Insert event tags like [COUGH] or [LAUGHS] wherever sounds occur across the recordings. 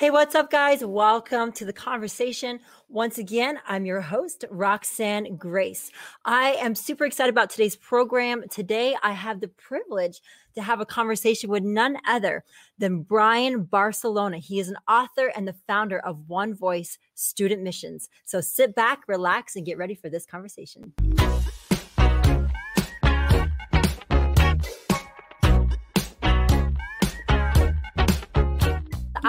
Hey, what's up, guys? Welcome to the conversation. Once again, I'm your host, Roxanne Grace. I am super excited about today's program. Today, I have the privilege to have a conversation with none other than Brian Barcelona. He is an author and the founder of One Voice Student Missions. So sit back, relax, and get ready for this conversation.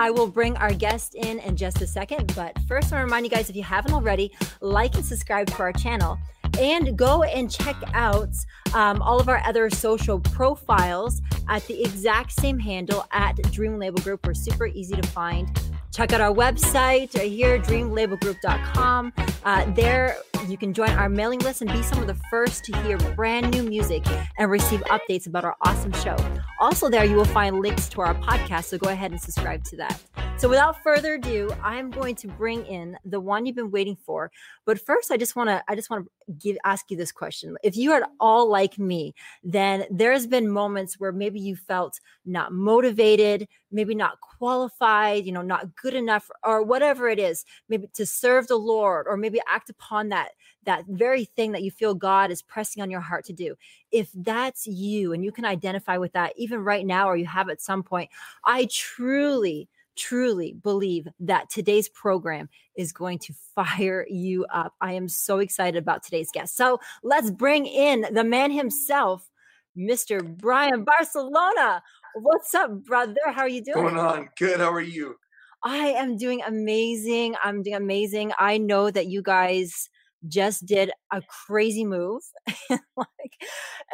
I will bring our guest in in just a second. But first, I want to remind you guys if you haven't already, like and subscribe to our channel and go and check out um, all of our other social profiles at the exact same handle at Dream Label Group. We're super easy to find. Check out our website right here, dreamlabelgroup.com. Uh, there, you can join our mailing list and be some of the first to hear brand new music and receive updates about our awesome show. Also, there you will find links to our podcast, so go ahead and subscribe to that. So, without further ado, I'm going to bring in the one you've been waiting for. But first, I just want to I just want to give ask you this question. If you are at all like me, then there's been moments where maybe you felt not motivated, maybe not qualified, you know, not good enough, or whatever it is, maybe to serve the Lord, or maybe act upon that that very thing that you feel God is pressing on your heart to do. If that's you and you can identify with that even right now or you have at some point, I truly truly believe that today's program is going to [LAUGHS] fire you up. I am so excited about today's guest. So let's bring in the man himself, Mr. Brian Barcelona. What's up, brother? How are you doing? Going on? Good. How are you? I am doing amazing. I'm doing amazing. I know that you guys just did a crazy move [LAUGHS] like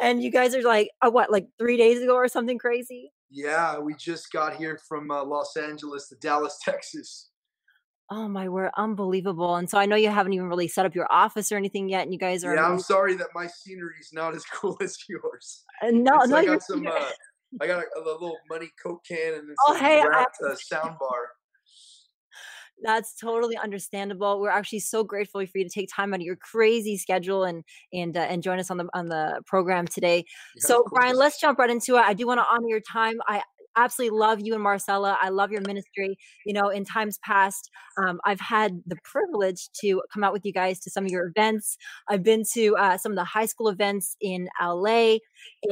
and you guys are like uh, what like three days ago or something crazy yeah, we just got here from uh, Los Angeles to Dallas, [LAUGHS] Texas. Oh my word, unbelievable! And so I know you haven't even really set up your office or anything yet, and you guys are. Yeah, I'm sorry that my scenery is not as [LAUGHS] cool as yours. Uh, no, no, I got some. Uh, I got a, a, little money Coke can and oh, hey, wrapped, uh, sound bar. That's totally understandable. We're actually so grateful for you to take time out of your crazy schedule and and uh, and join us on the on the program today. Yeah, so, Brian, let's jump right into it. I do want to honor your time. I absolutely love you and Marcella. I love your ministry. You know, in times past, um, I've had the privilege to come out with you guys to some of your events. I've been to uh, some of the high school events in LA,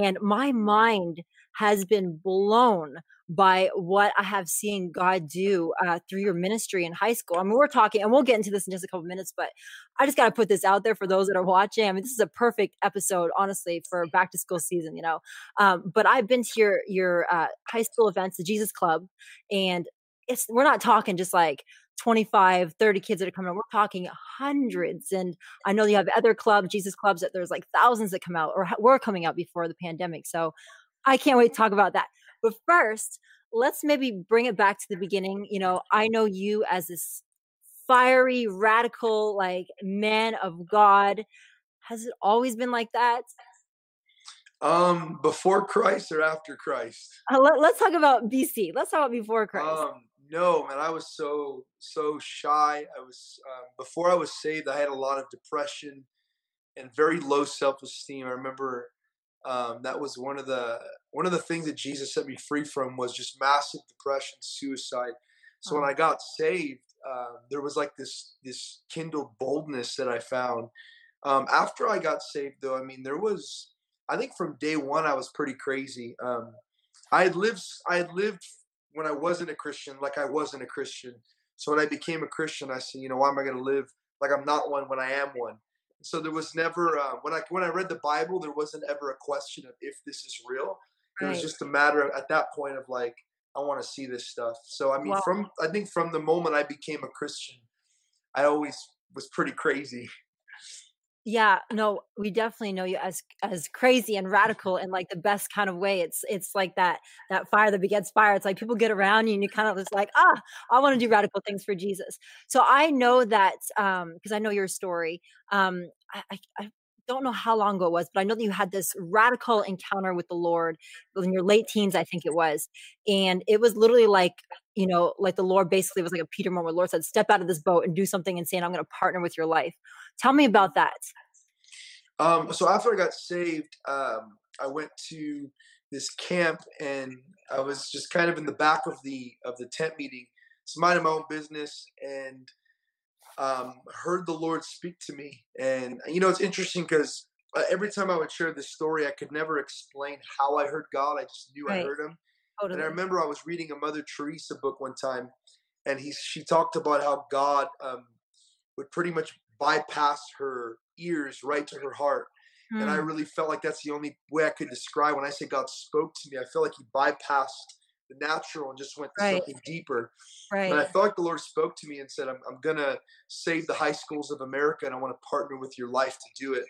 and my mind has been blown by what I have seen God do uh, through your ministry in high school. I mean, we're talking, and we'll get into this in just a couple minutes, but I just got to put this out there for those that are watching. I mean, this is a perfect episode, honestly, for back to school season, you know. Um, but I've been to your your uh, high school events, the Jesus Club, and it's we're not talking just like 25 30 kids that are coming out we're talking hundreds and i know you have other clubs jesus clubs that there's like thousands that come out or were coming out before the pandemic so i can't wait to talk about that but first, let's maybe bring it back to the beginning. You know, I know you as this fiery, radical, like man of God. Has it always been like that? Um, before Christ or after Christ? Uh, let, us talk about BC. Let's talk about before Christ. Um, no, man, I was so so shy. I was um, before I was saved. I had a lot of depression and very low self esteem. I remember um, that was one of the one of the things that Jesus set me free from was just massive depression, suicide. So when uh-huh. I got saved, uh, there was like this this kindled boldness that I found. Um, after I got saved, though, I mean, there was I think from day one I was pretty crazy. Um, I had lived I had lived when I wasn't a Christian like I wasn't a Christian. So when I became a Christian, I said, you know, why am I going to live like I'm not one when I am one? So there was never uh, when I when I read the Bible, there wasn't ever a question of if this is real. It was just a matter of, at that point of like I want to see this stuff. So I mean, wow. from I think from the moment I became a Christian, I always was pretty crazy. Yeah, no, we definitely know you as as crazy and radical in like the best kind of way. It's it's like that that fire that begets fire. It's like people get around you and you kind of just like, ah, I want to do radical things for Jesus. So I know that um because I know your story. Um I, I don't know how long ago it was, but I know that you had this radical encounter with the Lord in your late teens, I think it was. And it was literally like, you know, like the Lord basically was like a Peter moment the Lord said, step out of this boat and do something and saying, I'm going to partner with your life. Tell me about that. Um, so after I got saved, um, I went to this camp and I was just kind of in the back of the of the tent meeting. was minding my own business and um, heard the Lord speak to me. And you know, it's interesting because uh, every time I would share this story, I could never explain how I heard God. I just knew right. I heard Him. Totally. And I remember I was reading a Mother Teresa book one time, and he she talked about how God um, would pretty much bypass her ears right to her heart. And I hmm. really felt like that's the only way I could describe when I say God spoke to me. I felt like He bypassed the natural and just went to right. something deeper. Right. And I felt like the Lord spoke to me and said, I'm, I'm going to save the high schools of America and I want to partner with your life to do it.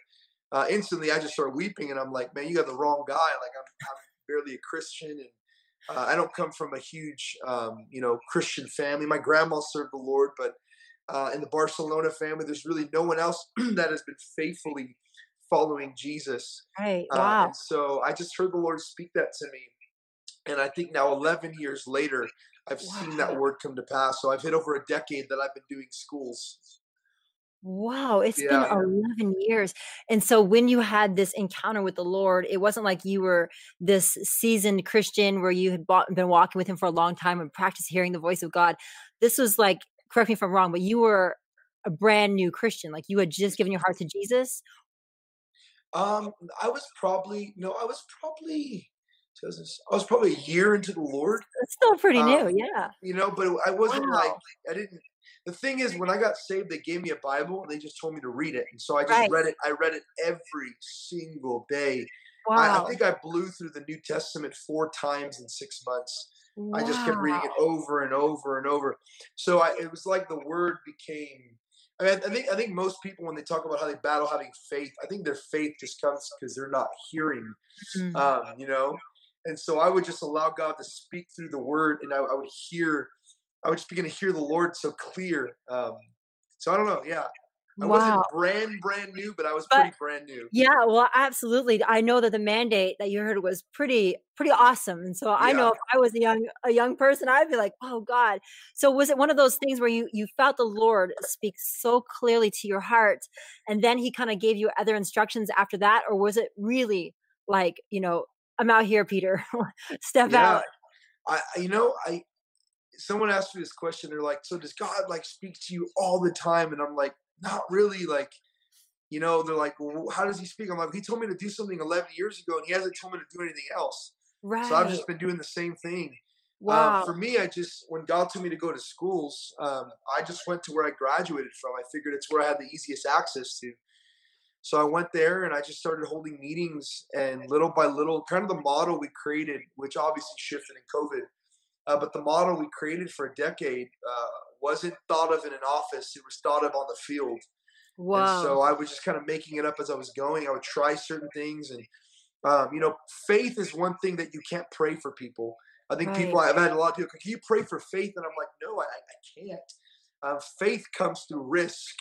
Uh, instantly, I just started weeping and I'm like, man, you got the wrong guy. Like, I'm, I'm barely a Christian and uh, I don't come from a huge, um, you know, Christian family. My grandma served the Lord, but uh, in the Barcelona family, there's really no one else [CLEARS THROAT] that has been faithfully following Jesus. Right. Uh, wow. so I just heard the Lord speak that to me. And I think now, 11 years later, I've wow. seen that word come to pass. So I've hit over a decade that I've been doing schools. Wow, it's yeah. been 11 years. And so when you had this encounter with the Lord, it wasn't like you were this seasoned Christian where you had been walking with him for a long time and practiced hearing the voice of God. This was like, correct me if I'm wrong, but you were a brand new Christian. Like you had just given your heart to Jesus. Um, I was probably, no, I was probably I was probably a year into the Lord. That's still pretty um, new, yeah. You know, but I wasn't wow. like I didn't. The thing is, when I got saved, they gave me a Bible and they just told me to read it, and so I just right. read it. I read it every single day. Wow. I, I, think I blew through the New Testament four times in six months. Wow. I just kept reading it over and over and over. So I, it was like the Word became. I, mean, I think I think most people when they talk about how they battle having faith, I think their faith just comes because they're not hearing. Mm-hmm. Um, you know, and so I would just allow God to speak through the word, and I, I would hear, I would just begin to hear the Lord so clear. Um, so I don't know, yeah. I wow. wasn't brand brand new, but I was but, pretty brand new. Yeah, well, absolutely. I know that the mandate that you heard was pretty pretty awesome, and so I know if I was a young a young person, I'd be like, "Oh God!" So was it one of those things where you you felt the Lord speak so clearly to your heart, and then He kind of gave you other instructions after that, or was it really like you know I'm out here, Peter. [LAUGHS] Step yeah. out. I, you know, I, someone asked me this question. They're like, so does God like speak to you all the time? And I'm like, not really. Like, you know, they're like, well, how does he speak? I'm like, he told me to do something 11 years ago and he hasn't told me to do anything else. Right. So I've just been doing the same thing. Um, wow. Um, for me, I just, when God told me to go to schools, um, I just went to where I graduated from. I figured it's where I had the easiest access to. So I went there and I just started holding meetings, and little by little, kind of the model we created, which obviously shifted in COVID, uh, but the model we created for a decade uh, wasn't thought of in an office; it was thought of on the field. Wow! And so I was just kind of making it up as I was going. I would try certain things, and um, you know, faith is one thing that you can't pray for people. I think right. people I've had a lot of people. Can you pray for faith? And I'm like, no, I, I can't. Um, faith comes through risk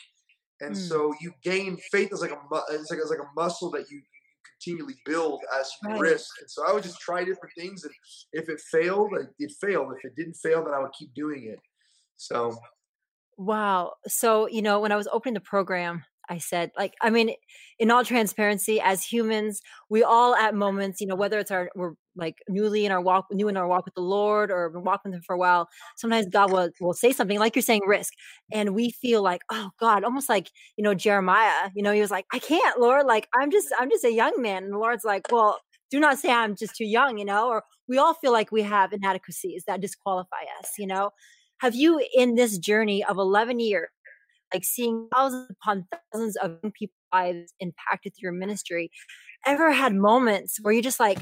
and mm. so you gain faith as like a it's like, it's like a muscle that you, you continually build as you right. risk. And so I would just try different things, and if it failed, it failed. If it didn't fail, then I would keep doing it. So, wow. So you know, when I was opening the program, I said, like, I mean, in all transparency, as humans, we all at moments, you know, whether it's our we're like newly in our walk, new in our walk with the Lord, or been walking with Him for a while, sometimes God will will say something like you're saying, risk, and we feel like, oh God, almost like you know Jeremiah, you know, he was like, I can't, Lord, like I'm just I'm just a young man, and the Lord's like, well, do not say I'm just too young, you know, or we all feel like we have inadequacies that disqualify us, you know. Have you in this journey of 11 years like seeing thousands upon thousands of young people's lives impacted through your ministry, ever had moments where you're just like,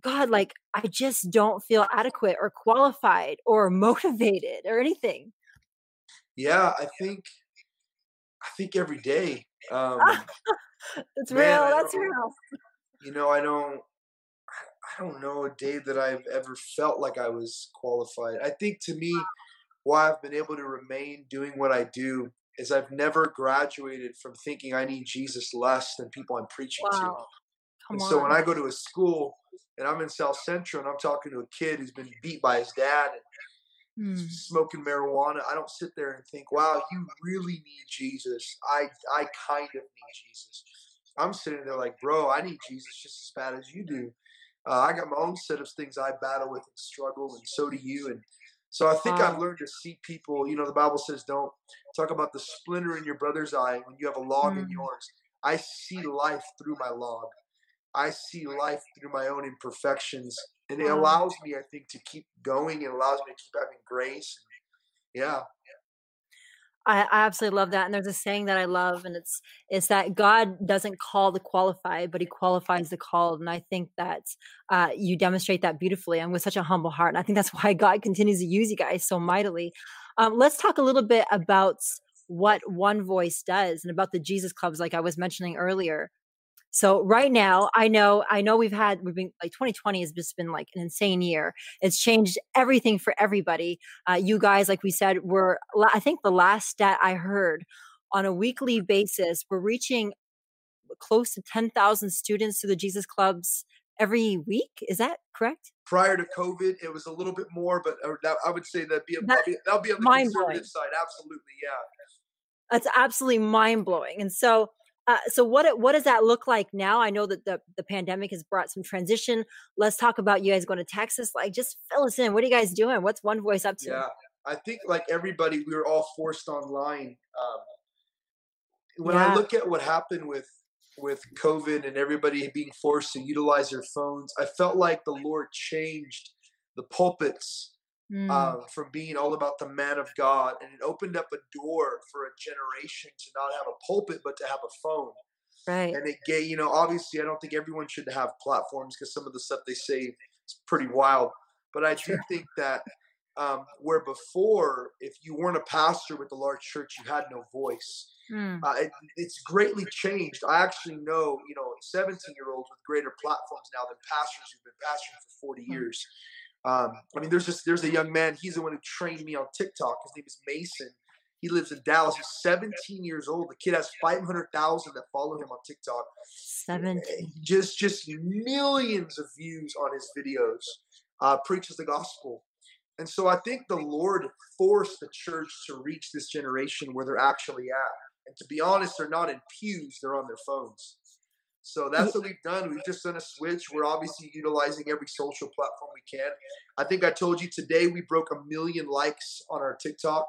God, like I just don't feel adequate or qualified or [LAUGHS] motivated or anything? Yeah, I think I think every day. Um, [LAUGHS] That's man, real. That's real. You know, I don't. I don't know a day that I've ever felt like I was qualified. I think to me, why I've been able to remain doing what I do is I've never graduated from thinking I need Jesus less than people I'm preaching wow. to. Come and on. so when I go to a school and I'm in South Central and I'm talking to a kid who's been beat by his dad and mm. smoking marijuana, I don't sit there and think, "Wow, you really need Jesus." I I kind of need Jesus. I'm sitting there like, "Bro, I need Jesus just as bad as you do." Uh, I got my own set of things I battle with and struggle, and so do you. And So I think I've learned to see people. You know, the Bible says don't talk about the splinter in your brother's eye when you have a log mm. in yours. I see life through my log. I see life through my own imperfections, and it allows me, I think, to keep going. It allows me to keep having grace. Yeah. I, I absolutely love that. And there's a saying that I love, and it's it's that God doesn't call the qualified, but He qualifies the called. And I think that uh, you demonstrate that beautifully and with such a humble heart. And I think that's [LAUGHS] why God continues to use you guys so mightily. Um, let's talk a little bit about what One Voice does and about the Jesus clubs, like I was mentioning earlier. So right now, I know, I know we've had, we've been like 2020 has just been like an insane year. It's changed everything for everybody. Uh, you guys, like we said, were, I think the last stat I heard on a weekly basis, we're reaching close to 10,000 students to the Jesus clubs every week. Is that correct? Prior to COVID, it was a little bit more, but uh, I would say that'd be, a, that, that'll be on the conservative side. Absolutely. Yeah. That's absolutely mind blowing. And so, uh, so what what does that look like now? I know that the the pandemic has brought some transition. Let's talk about you guys going to Texas. Like, just fill us in. What are you guys doing? What's One Voice up to? Yeah, I think like everybody, we were all forced online. Um, when yeah. I look at what happened with with COVID and everybody being forced to utilize their phones, I felt like the Lord changed the pulpits mm. um, from being all about the man of God. And it opened up a door for a generation to not have a pulpit, but to have a phone. Right. And it gave, you know, obviously, I don't think everyone should have platforms because some of the stuff they say is pretty wild. But I do think that um, where before, if you weren't a pastor with a large church, you had no voice. Mm. Uh, it, it's greatly changed. I actually know, you know, 17 year olds with greater platforms now than pastors who've been pastoring for 40 hmm. years. Um, I mean, there's just there's a young man. He's the one who trained me on TikTok. His name is Mason. He lives in Dallas. He's 17 years old. The kid has 500,000 that follow him on TikTok. 17. Just just millions of views on his videos. Uh, preaches the gospel. And so I think the Lord forced the church to reach this generation where they're actually at. And to be honest, they're not in pews, they're on their phones. So that's what we've done. We've just done a switch. We're obviously utilizing every social platform we can. I think I told you today we broke a million likes on our TikTok.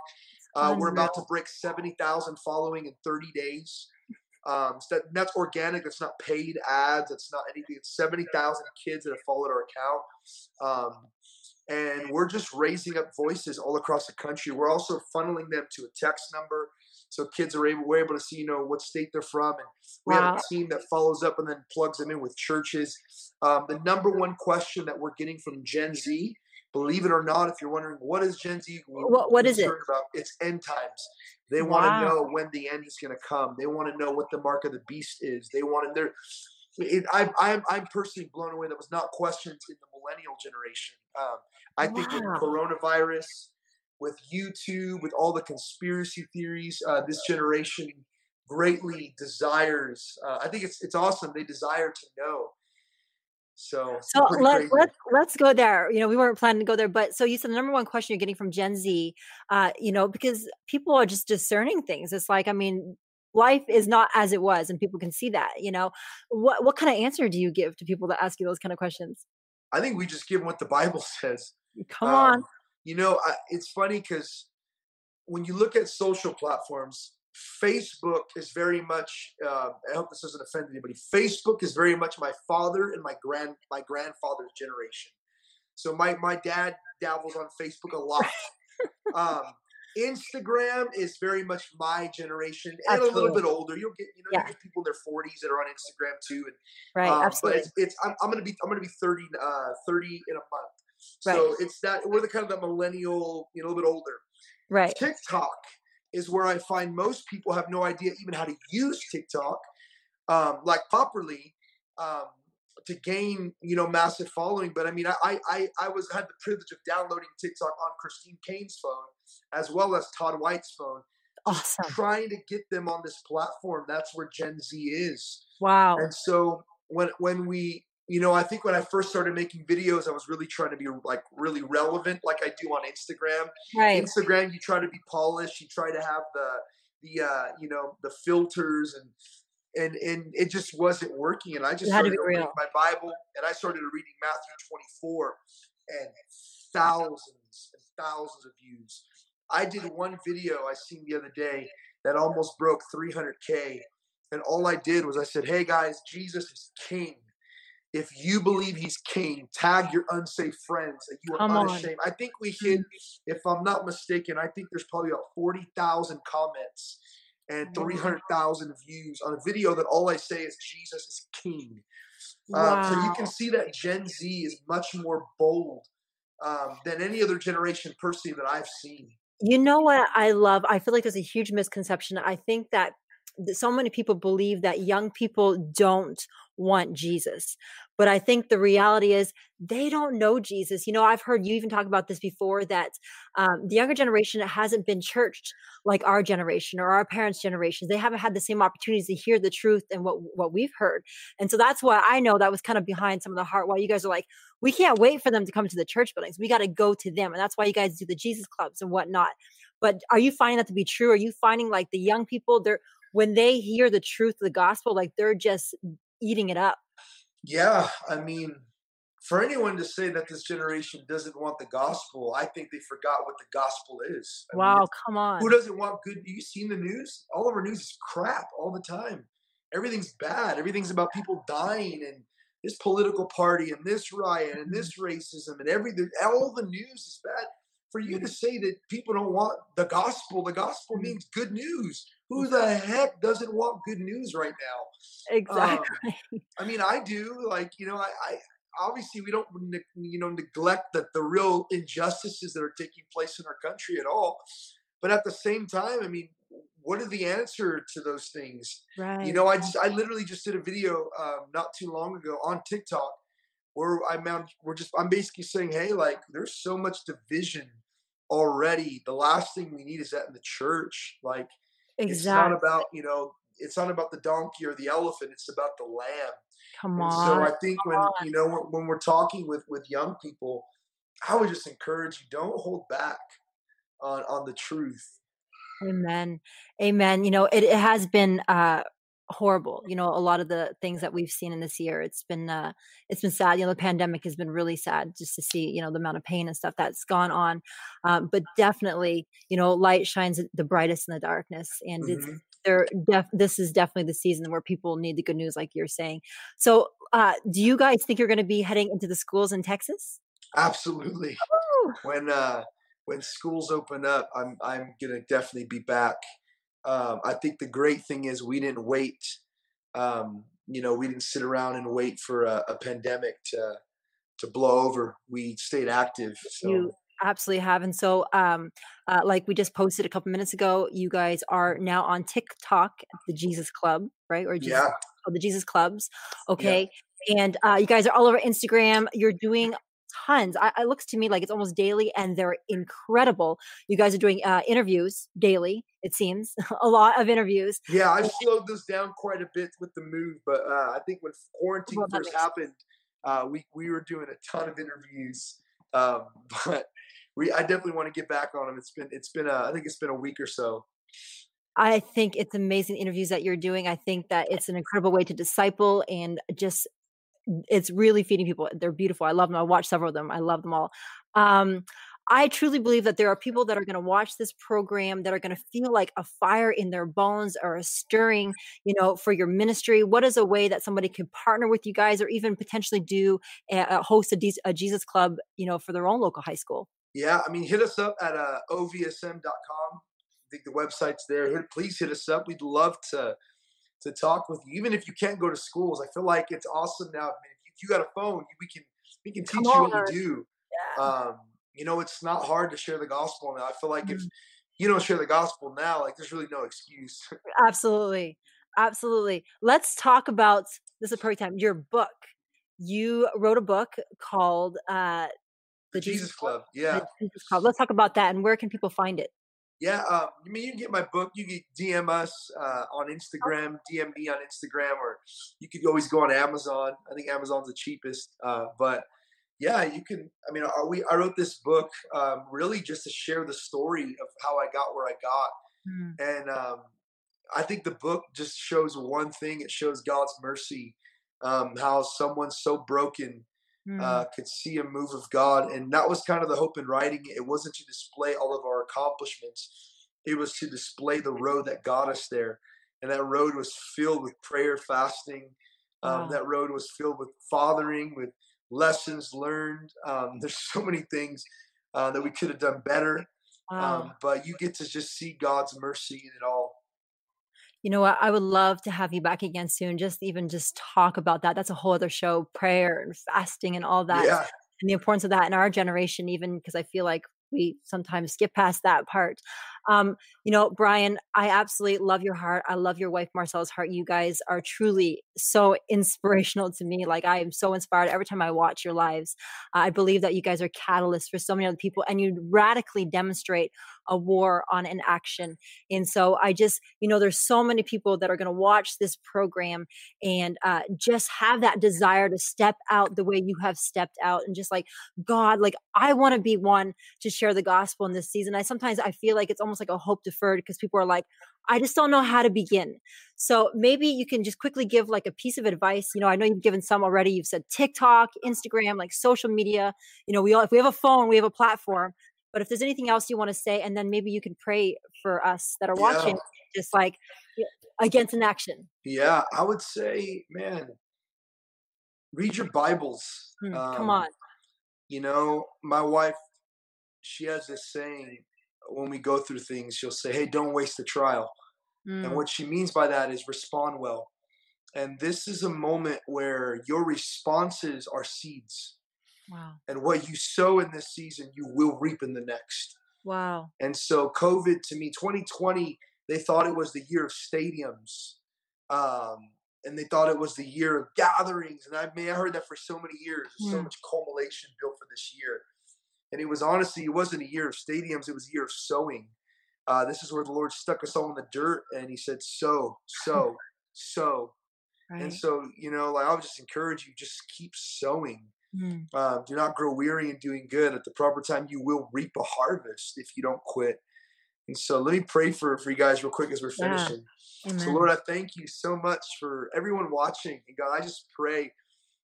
Uh, we're about to break 70,000 following in 30 days. Um, so that, that's organic. That's not paid ads. That's not anything. It's 70,000 kids that have followed our account. Um, and we're just raising up voices all across the country. We're also funneling them to a text number so kids are able we're able to see you know what state they're from and we wow. have a team that follows up and then plugs them in with churches um, the number one question that we're getting from gen z believe it or not if you're wondering what is gen z what, what is it about it's end times they wow. want to know when the end is going to come they want to know what the mark of the beast is they want to they're it, I, I'm, I'm personally blown away. That was not questions in the millennial generation. Um, I wow. think with coronavirus, with YouTube, with all the conspiracy theories, uh, this generation greatly desires. Uh, I think it's it's awesome. They desire to know. So, so let, let's let's go there. You know, we weren't planning to go there, but so you said the number one question you're getting from Gen Z, uh, you know, because people are just discerning things. It's like, I mean, life is not as it was, and people can see that. You know, what what kind of answer do you give to people that ask you those kind of questions? I think we just give them what the Bible [LAUGHS] says. Come um, on. You know, I, it's funny because when you look at social platforms, Facebook is very much. Uh, I hope this doesn't offend anybody. Facebook is very much my father and my grand my grandfather's generation. So my my dad dabbles on Facebook a lot. [LAUGHS] um, Instagram is very much my generation and absolutely. a little bit older. You'll get you know yeah. you get people in their 40s that are on Instagram too. And, right, um, absolutely. But it's, it's I'm, I'm, gonna be I'm gonna be 30 uh, 30 in a month. Right. So it's that we're the kind of the millennial, you know, a little bit older. Right. TikTok is where I find most people have no idea even how to use TikTok, um, like properly, um, to gain you know massive following. But I mean, I I I was had the privilege of downloading TikTok on Christine Caine's phone as well as Todd White's phone. Awesome. Trying to get them on this platform. That's where Gen Z is. Wow. And so when when we you know, I think when I first started making videos, I was really trying to be like really relevant, like I do on Instagram. Right. Instagram, you try to be polished, you try to have the the uh, you know the filters and and and it just wasn't working. And I just started reading my Bible, and I started reading Matthew 24, and thousands and thousands of views. I did one video I seen the other day that almost broke 300k, and all I did was I said, "Hey guys, Jesus is King." If you believe he's king, tag your unsafe friends and you are Come on. unashamed. I think we hit, if I'm not mistaken, I think there's probably about 40,000 comments and Wow. 300,000 views on a video that all I say is Jesus is king. Um, so you can see that Gen Z is much more bold um, than any other generation personally that I've seen. You know what I love? I feel like there's a huge misconception. I think that th- so many people believe that young people don't want Jesus. But I think the reality is they don't know Jesus. You know, I've heard you even talk about this before that um, the younger generation hasn't been churched like our generation or our parents' generations. They haven't had the same opportunities to hear the truth and what what we've heard. And so that's why I know that was kind of behind some of the heart. Why you guys are like, we can't wait for them to come to the church buildings. We got to go to them, and that's why you guys do the Jesus clubs and whatnot. But are you finding that to be true? Are you finding like the young people they're when they hear the truth of the gospel, like they're just eating it up? Yeah, I mean, for anyone to say that this generation doesn't want the gospel, I think they forgot what the gospel is. I Wow, it's- come on. who doesn't want good? You seen the news? All of our news is crap all the time. Everything's bad. Everything's about people dying and this political party and this riot and mm-hmm. this racism and everything. All the news is bad. For you to mm-hmm. say that people don't want the gospel, the gospel mm-hmm. means good news. Who the heck doesn't want good news right now? Exactly. I mean, I do. Like, you know, I, I obviously we don't, you know, neglect that the real injustices that are taking place in our country at all. But at the same time, I mean, what are the answer to those things? right. You know, I just I literally just did a video um, not too long ago on TikTok where I'm out- we're just I'm basically saying, hey, like there's so much division already. The last thing we need is that in the church. Like it's not about you know it's not about the donkey or the elephant. It's about the lamb. Come And so. I think when on. you know when, when we're talking with with young people, I would just encourage you don't hold back on on the truth. Amen. Amen. You know, it, it has been uh horrible. You know, a lot of the things that we've seen in this year, it's been uh it's been sad. You know, the pandemic has been really sad just to see, you know, the amount of pain and stuff that's gone on. Um, but definitely, you know, light shines the brightest in the darkness. And it's Mhm. there def this is definitely the season where people need the good news, like you're saying. So uh do you guys think you're gonna be heading into the schools in Texas? Absolutely. Woo! When uh when schools open up, I'm I'm gonna definitely be back. Um, I think the great thing is we didn't wait. Um, you know, we didn't sit around and wait for a, a pandemic to to blow over. We stayed active. So You absolutely have. And so, um, uh, like we just posted a couple minutes ago, you guys are now on TikTok, the Jesus Club, right? Or Jesus, yeah, oh, the Jesus Clubs. Okay. And uh, you guys are all over Instagram. You're doing tons. I, it looks to me like it's almost daily, and they're incredible. You guys are doing uh, interviews daily. It seems [LAUGHS] a lot of interviews. yeah. I've slowed this down quite a bit with the move, but uh, I think when quarantine Well, first happened, uh, we we were doing a ton of interviews. Um, [LAUGHS] but we I definitely want to get back on them. It's been it's been a, I think it's been a week or so. I think it's amazing interviews that you're doing. I think that it's an incredible way to disciple and just it's really feeding people. They're beautiful. I love them. I watched several of them. I love them all. Um, I truly believe that there are people that are going to watch this program that are going to feel like a fire in their bones or a stirring, you know, for your ministry. What is a way that somebody could partner with you guys or even potentially do a, a host a, a Jesus club, you know, for their own local high school? Yeah, I mean, hit us up at uh, ovsm.com. I think the website's there. Please hit us up. We'd love to to talk with you, even if you can't go to schools. I feel like it's awesome now. I mean, if you got a phone, we can we can teach you what we do. Yeah. Um, you know, it's not hard to share the gospel now. I feel like if Mm. you don't share the gospel now, like there's really no excuse. [LAUGHS] Absolutely. Absolutely. Let's talk about this is a perfect time. Your book. You wrote a book called uh the Jesus Club, yeah. The Jesus Club. Let's talk about that and where can people find it? Yeah, um, I mean, you can get my book. You can DM us uh, on Instagram, DM me on Instagram, or you could always go on Amazon. I think Amazon's the cheapest. Uh, but yeah, you can. I mean, I, we I wrote this book um, really just to share the story of how I got where I got, Mm, and um, I think the book just shows one thing. It shows God's mercy, um, how someone so broken mm. uh, could see a move of God. And that was kind of the hope in writing it. It wasn't to display all of our accomplishments, it was to display the road that got us there. And that road was filled with prayer, fasting. Um, wow. That road was filled with fathering, with lessons learned. Um, [LAUGHS] there's so many things uh, that we could have done better. Wow. Um, but you get to just see God's mercy in it all you know what? I would love to have you back again soon. Just even just talk about that. That's a whole other show, prayer and fasting and all that. Yeah. And the importance of that in our generation, even because I feel like we sometimes skip past that part. Um, you know, Brian, I absolutely love your heart. I love your wife Marcella's heart. You guys are truly so [LAUGHS] inspirational to me. Like I am so inspired every time I watch your lives. I believe that you guys are catalysts for so many other people, and you radically demonstrate a war on an action. And so I just, you know, there's so many people that are going to watch this program and uh, just have that desire to step out the way you have stepped out, and just like God, like I want to be one to share the gospel in this season. I sometimes I feel like it's almost almost like a hope deferred because people are like, I just don't know how to begin. So maybe you can just quickly give like a piece of advice. You know, I know you've given some already. You've said TikTok, Instagram, like social media. You know, we all if we have a phone, we have a platform. But if there's anything else you want to say, and then maybe you can pray for us that are watching, yeah. just like against an action. Yeah, I would say, man, read your Bibles. Hmm, um, come on. You know, my wife, she has this saying when we go through things, she'll say, Hey, don't waste the trial. Mm. And what she means by that is respond well. And this is a moment where your responses are seeds. Wow. And what you sow in this season, you will reap in the next. Wow. And so, COVID to me, 2020, they thought it was the year of stadiums. Um, and they thought it was the year of gatherings. And I mean, I heard that for so many years. Mm. So much culmination built for this year. And it was honestly, it wasn't a year of stadiums, it was a year of sowing. Uh, this is where the Lord stuck us all in the dirt and he said, sow, sow, [LAUGHS] sow. Right. And so, you know, like I would just encourage you, just keep sowing. Mm. Uh, do not grow weary in doing good. At the proper time, you will reap a harvest if you don't quit. And so let me pray for, for you guys real quick as we're finishing. Yeah. So, Lord, I thank you so much for everyone watching. And God, I just pray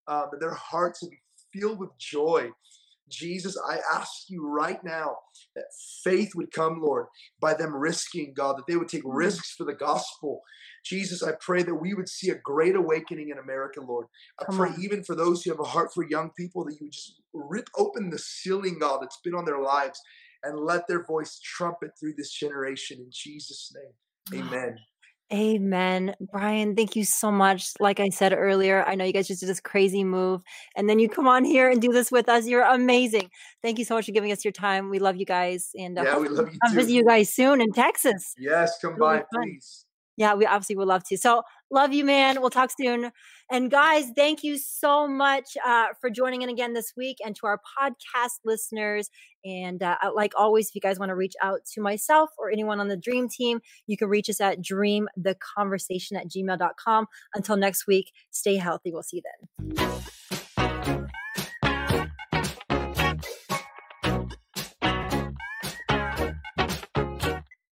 um, that their hearts would be filled with joy Jesus, I ask you right now that faith would come, Lord, by them risking, God, that they would take mm. risks for the gospel. Jesus, I pray that we would see a great awakening in America, Lord. I come pray on. even for those who have a heart for young people that you would just rip open the ceiling, God, that's been on their lives and let their voice trumpet through this generation in Jesus' name. Amen. Amen. Brian, thank you so much. Like I said earlier, I know you guys just did this crazy move and then you come on here and do this with us. You're amazing. Thank you so much for giving us your time. We love you guys. And uh, yeah, we love you I'll visit you guys soon in Texas. Yes, come by, please. Yeah, we obviously would love to. So, love you, man. We'll talk soon. And guys, thank you so much uh, for joining in again this week and to our podcast listeners. And uh, like always, if you guys want to reach out to myself or anyone on the Dream Team, you can reach us at dreamtheconversation at gmail.com. Until next week, stay healthy. We'll see you then.